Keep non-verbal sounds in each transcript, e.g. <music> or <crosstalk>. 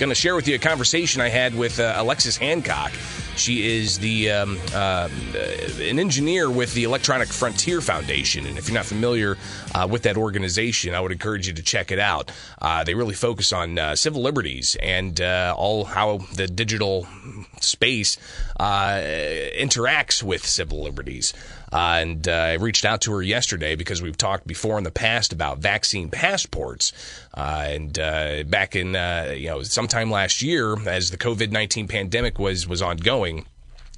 going to share with you a conversation I had with uh, Alexis Hancock. She is the um, uh, an engineer with the Electronic Frontier Foundation, and if you're not familiar uh, with that organization, I would encourage you to check it out. Uh, they really focus on uh, civil liberties and uh, all how the digital space interacts with civil liberties. Uh, and uh, I reached out to her yesterday because we've talked before in the past about vaccine passports. Uh, and uh, back in uh, you know sometime last year, as the COVID nineteen pandemic was was ongoing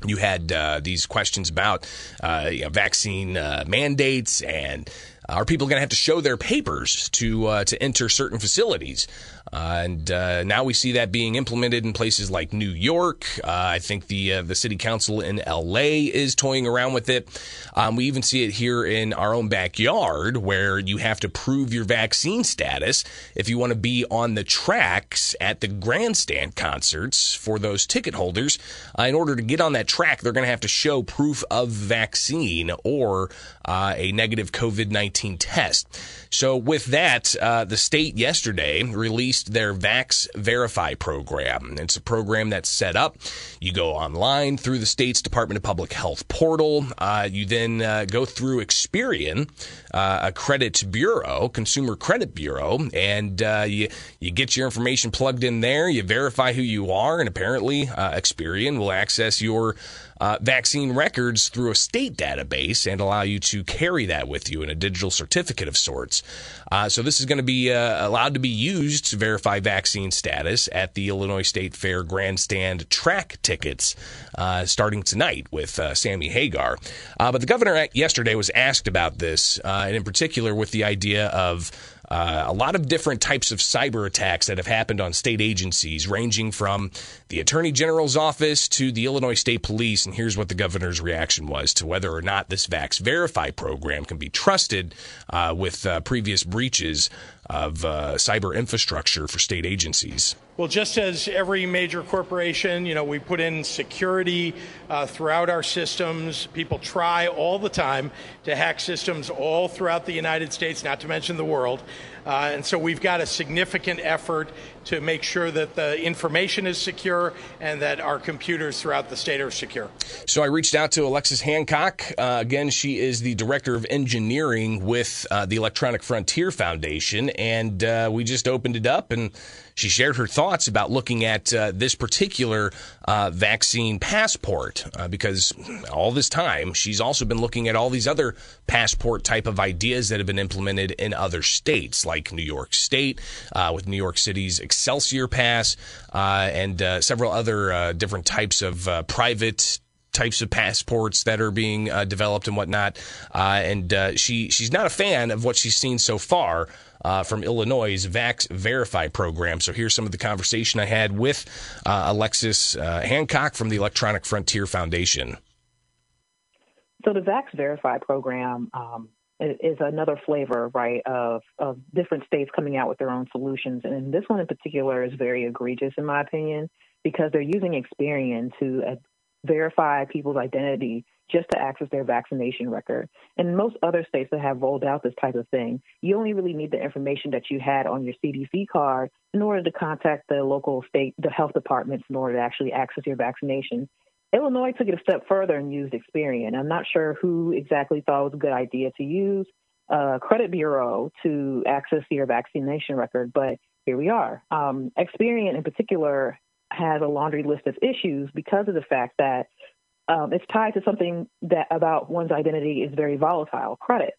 you had uh, these questions about uh, you know, vaccine uh, mandates and are people going to have to show their papers to to enter certain facilities? Uh, and uh, now we see that being implemented in places like New York. Uh, I think the uh, the city council in L.A. is toying around with it. Um, we even see it here in our own backyard, where you have to prove your vaccine status if you want to be on the tracks at the grandstand concerts for those ticket holders. Uh, in order to get on that track, they're going to have to show proof of vaccine or uh, a negative COVID nineteen test. So with that, the state yesterday released their Vax Verify program. It's a program that's set up. You go online through the state's Department of Public Health portal. Uh, you then uh, go through Experian, uh, a credit bureau, Consumer Credit Bureau, and uh, you you get your information plugged in there. You verify who you are, and apparently uh, Experian will access your uh, vaccine records through a state database and allow you to carry that with you in a digital certificate of sorts. Uh, so this is going to be uh, allowed to be used to verify vaccine status at the Illinois State Fair grandstand track tickets uh, starting tonight with uh, Sammy Hagar. But the governor yesterday was asked about this, and in particular with the idea of uh, a lot of different types of cyber attacks that have happened on state agencies, ranging from the Attorney General's office to the Illinois State Police. And here's what the governor's reaction was to whether or not this Vax Verify program can be trusted uh, with uh, previous breaches of uh, cyber infrastructure for state agencies. Well, just as every major corporation, you know, we put in security uh, throughout our systems. People try all the time to hack systems all throughout the United States, not to mention the world. Uh, and so we've got a significant effort to make sure that the information is secure and that our computers throughout the state are secure. So I reached out to Alexis Hancock. Uh, again, she is the director of engineering with uh, the Electronic Frontier Foundation, and uh, we just opened it up and she shared her thoughts about looking at uh, this particular uh, vaccine passport uh, because all this time she's also been looking at all these other passport type of ideas that have been implemented in other states like New York State uh, with New York City's Excelsior Pass uh, and uh, several other different types of private types of passports that are being uh, developed and whatnot. Uh, and uh, she she's not a fan of what she's seen so far uh, from Illinois' Vax Verify program. So here's some of the conversation I had with uh, Alexis uh, Hancock from the Electronic Frontier Foundation. So the Vax Verify program um, is another flavor, right, of, of different states coming out with their own solutions. And this one in particular is very egregious, in my opinion, because they're using Experian to uh, verify people's identity just to access their vaccination record. And most other states that have rolled out this type of thing, you only really need the information that you had on your CDC card in order to contact the local state, the health departments in order to actually access your vaccination. Illinois took it a step further and used Experian. I'm not sure who exactly thought it was a good idea to use a credit bureau to access your vaccination record, but here we are. Um, Experian in particular has a laundry list of issues because of the fact that um, it's tied to something that about one's identity is very volatile credit.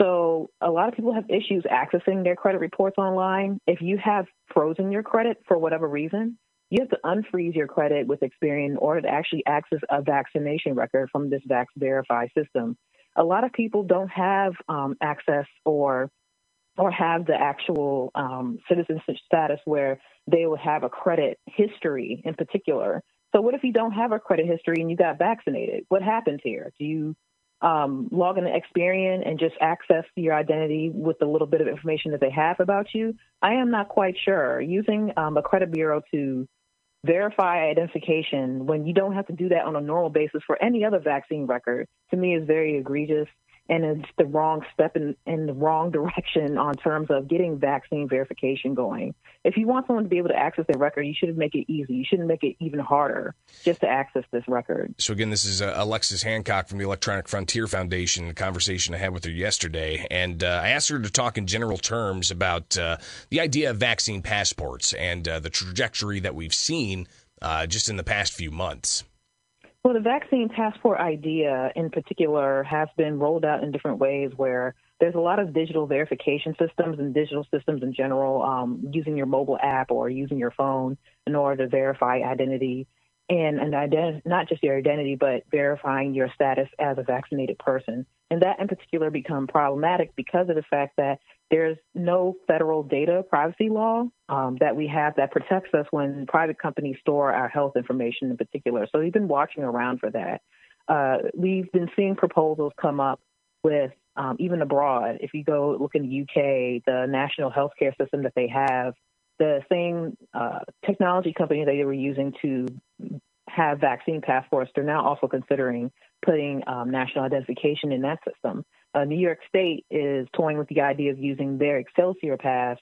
So a lot of people have issues accessing their credit reports online. If you have frozen your credit for whatever reason, you have to unfreeze your credit with Experian in order to actually access a vaccination record from this Vax Verify system. A lot of people don't have um, access or or have the actual um, citizenship status where they will have a credit history in particular so what if you don't have a credit history and you got vaccinated? What happens here? Do you um, log into Experian and just access your identity with the little bit of information that they have about you? I am not quite sure. Using um, a credit bureau to verify identification when you don't have to do that on a normal basis for any other vaccine record to me is very egregious and it's the wrong step in, in the wrong <laughs> direction on terms of getting vaccine verification going. If you want someone to be able to access their record, you should make it easy. You shouldn't make it even harder just to access this record. So again, this is uh, Alexis Hancock from the Electronic Frontier Foundation. A conversation I had with her yesterday, and uh, I asked her to talk in general terms about uh, the idea of vaccine passports and uh, the trajectory that we've seen uh, just in the past few months. Well, the vaccine passport idea in particular has been rolled out in different ways where there's a lot of digital verification systems and digital systems in general, um, using your mobile app or using your phone in order to verify identity and, and ident- not just your identity, but verifying your status as a vaccinated person. And that in particular become problematic because of the fact that there's no federal data privacy law um, that we have that protects us when private companies store our health information in particular. So we've been watching around for that. Uh, we've been seeing proposals come up with um, even abroad. If you go look in the UK, the national healthcare system that they have, the same uh, technology company that they were using to have vaccine passports, they're now also considering putting um, national identification in that system. Uh, New York State is toying with the idea of using their Excelsior Pass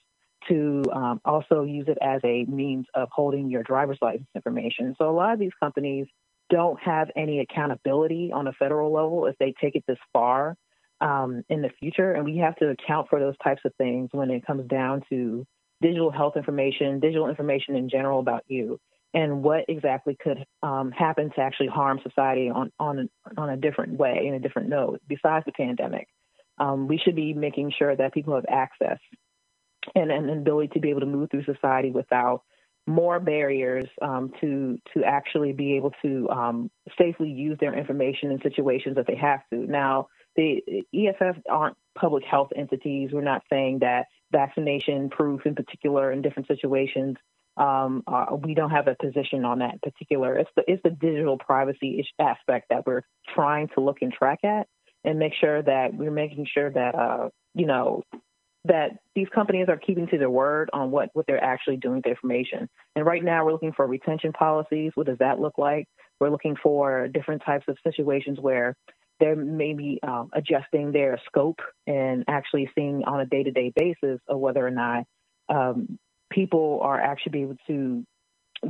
to um, also use it as a means of holding your driver's license information. So a lot of these companies don't have any accountability on a federal level if they take it this far um, in the future, and we have to account for those types of things when it comes down to digital health information, digital information in general about you and what exactly could um, happen to actually harm society on on on a different way in a different note besides the pandemic. Um, we should be making sure that people have access and, an ability to be able to move through society without more barriers um, to to actually be able to um, safely use their information in situations that they have to. Now, the EFF aren't public health entities. We're not saying that vaccination proof, in particular, in different situations, um, uh, we don't have a position on that particular. It's the it's the digital privacy aspect that we're trying to look and track at, and make sure that we're making sure that uh, you know that these companies are keeping to their word on what what they're actually doing with information. And right now, we're looking for retention policies. What does that look like? We're looking for different types of situations where they're maybe um, adjusting their scope and actually seeing on a day-to-day basis of whether or not um, people are actually able to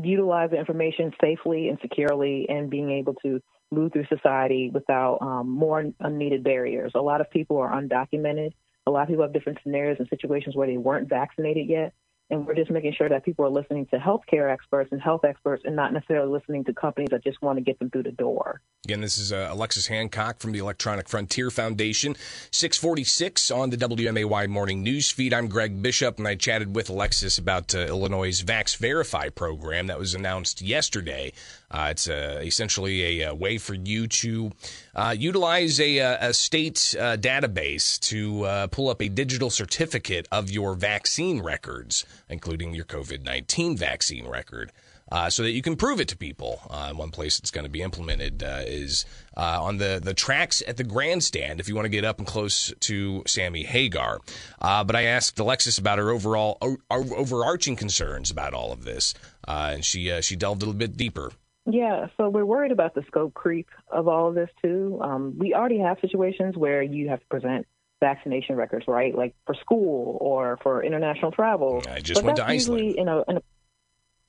utilize the information safely and securely and being able to move through society without um, more unneeded barriers. A lot of people are undocumented. A lot of people have different scenarios and situations where they weren't vaccinated yet. And we're just making sure that people are listening to healthcare experts and health experts and not necessarily listening to companies that just want to get them through the door. Again, this is uh, Alexis Hancock from the Electronic Frontier Foundation. 646 on the WMAY morning news feed. I'm Greg Bishop, and I chatted with Alexis about uh, Illinois' Vax Verify program that was announced yesterday. Uh, it's uh, essentially a, a, way for you to uh, utilize a, a state uh, database to uh, pull up a digital certificate of your vaccine records, including your COVID 19 vaccine record. Uh, so that you can prove it to people. Uh, one place it's going to be implemented uh, is on the, the tracks at the grandstand if you want to get up and close to Sammy Hagar. but I asked Alexis about her overall overarching concerns about all of this, and she she delved a little bit deeper. Yeah, so we're worried about the scope creep of all of this too. Um, we already have situations where you have to present vaccination records, right? Like for school or for international travel. I just but went to Iceland. In a, in a,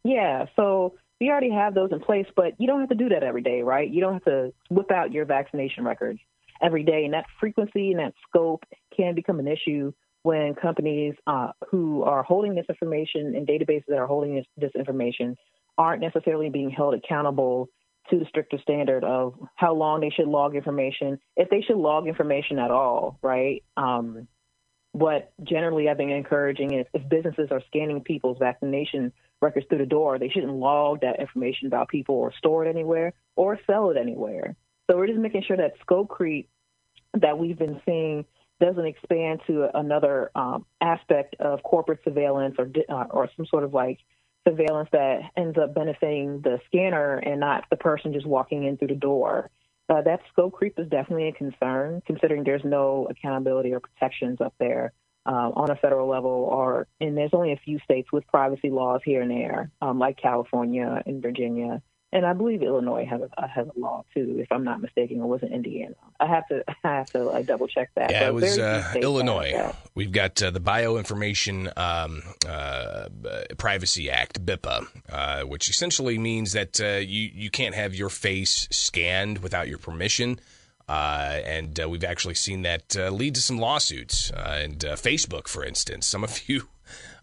yeah, so we already have those in place, but you don't have to do that every day, right? You don't have to whip out your vaccination records every day, and that frequency and that scope can become an issue when companies uh, who are holding this information and databases that are holding this, this information aren't necessarily being held accountable to the stricter standard of how long they should log information, if they should log information at all, right? Um, what generally I've been encouraging is if businesses are scanning people's vaccination records through the door, they shouldn't log that information about people or store it anywhere or sell it anywhere. So we're just making sure that scope creep that we've been seeing doesn't expand to another um, aspect of corporate surveillance or uh, or some sort of like surveillance that ends up benefiting the scanner and not the person just walking in through the door. Uh, that scope creep is definitely a concern, considering there's no accountability or protections up there um, on a federal level, or and there's only a few states with privacy laws here and there, um, like California and Virginia and I believe Illinois has a, has a law too, if I'm not mistaken, It wasn't Indiana? I have to <laughs> I have to like, double check that. Yeah, it was uh, Illinois. We've got uh, the Bioinformation um, uh, Privacy Act (BIPA), uh, which essentially means that uh, you you can't have your face scanned without your permission. Uh, and we've actually seen that lead to some lawsuits. and Facebook, for instance, some of <laughs> you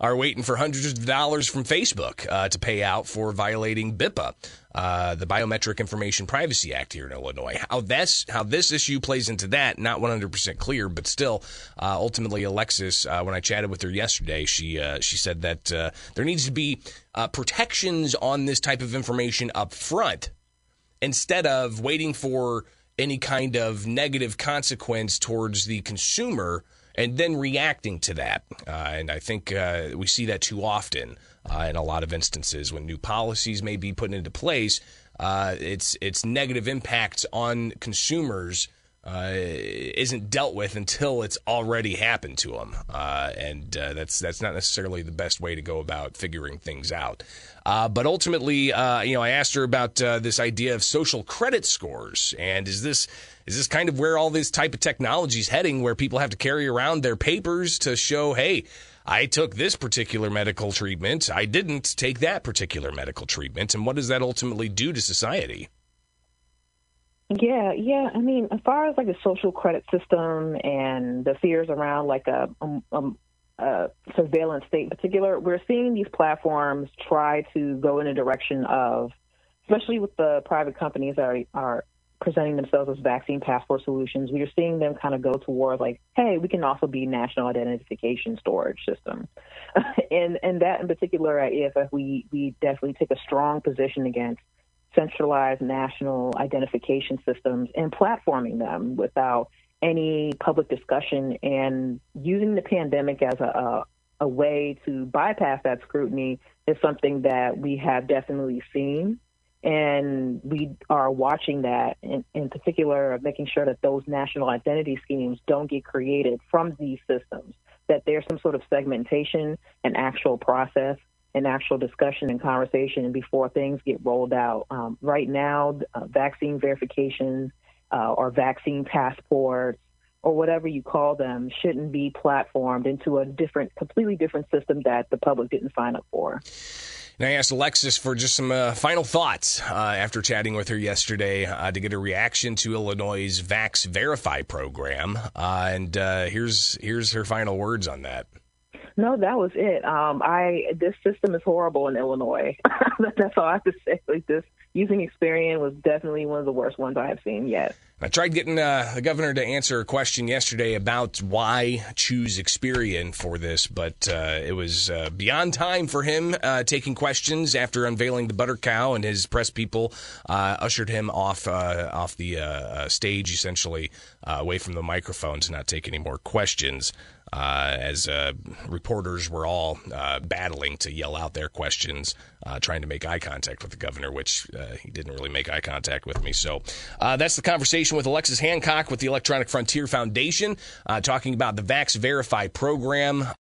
are waiting for hundreds of dollars from Facebook uh, to pay out for violating BIPA, uh, the Biometric Information Privacy Act here in Illinois. How that's how this issue plays into that, not 100% clear, but still, uh, ultimately, Alexis, uh, when I chatted with her yesterday, she uh, she said that uh, there needs to be protections on this type of information up front instead of waiting for any kind of negative consequence towards the consumer and then reacting to that. Uh, and I think uh, we see that too often uh, in a lot of instances when new policies may be put into place. Uh, its its negative impact on consumers uh, isn't dealt with until it's already happened to them, uh, and uh, that's that's not necessarily the best way to go about figuring things out. Uh, but ultimately, uh, you know, I asked her about uh, this idea of social credit scores, and is this is this kind of where all this type of technology is heading, where people have to carry around their papers to show, hey. I took this particular medical treatment. I didn't take that particular medical treatment. And what does that ultimately do to society? Yeah, yeah. I mean, as far as like the social credit system and the fears around like a, a, a, surveillance state in particular, we're seeing these platforms try to go in a direction of, especially with the private companies that are, are presenting themselves as vaccine passport solutions, we are seeing them kind of go towards like, hey, we can also be national identification storage system. <laughs> and and that in particular uh, at EFF, we we definitely take a strong position against centralized national identification systems and platforming them without any public discussion and using the pandemic as a, a, a way to bypass that scrutiny is something that we have definitely seen. And we are watching that in, in particular, making sure that those national identity schemes don't get created from these systems, that there's some sort of segmentation and actual process an actual discussion and conversation before things get rolled out. Um, right now, uh, vaccine verifications uh, or vaccine passports or whatever you call them shouldn't be platformed into a different, completely different system that the public didn't sign up for. Now, I asked Alexis for just some uh, final thoughts uh, after chatting with her yesterday uh, to get a reaction to Illinois' Vax Verify program, uh, and uh, here's here's her final words on that. No, that was it. Um, I this system is horrible in Illinois. <laughs> That's all I have to say. Like this using Experian was definitely one of the worst ones I have seen yet. I tried getting uh, the governor to answer a question yesterday about why choose Experian for this, but uh, it was uh, beyond time for him uh, taking questions after unveiling the butter cow, and his press people uh, ushered him off uh, off the stage, essentially away from the microphone to not take any more questions uh, as uh, reporters were all uh, battling to yell out their questions, uh, trying to make eye contact with the governor, which uh, he didn't really make eye contact with me. So uh, that's the conversation with Alexis Hancock with the Electronic Frontier Foundation, talking about the Vax Verify program.